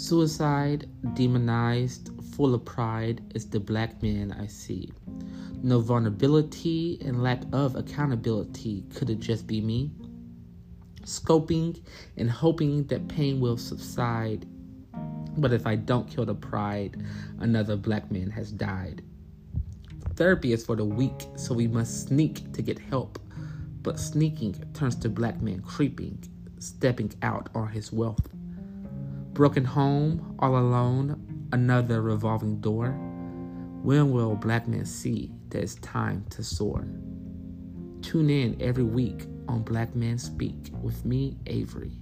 Suicide, demonized, full of pride, is the black man I see. No vulnerability and lack of accountability. Could it just be me? Scoping and hoping that pain will subside. But if I don't kill the pride, another black man has died. Therapy is for the weak, so we must sneak to get help. But sneaking turns to black man creeping, stepping out on his wealth. Broken home, all alone, another revolving door. When will black men see that it's time to soar? Tune in every week on Black Men Speak with me, Avery.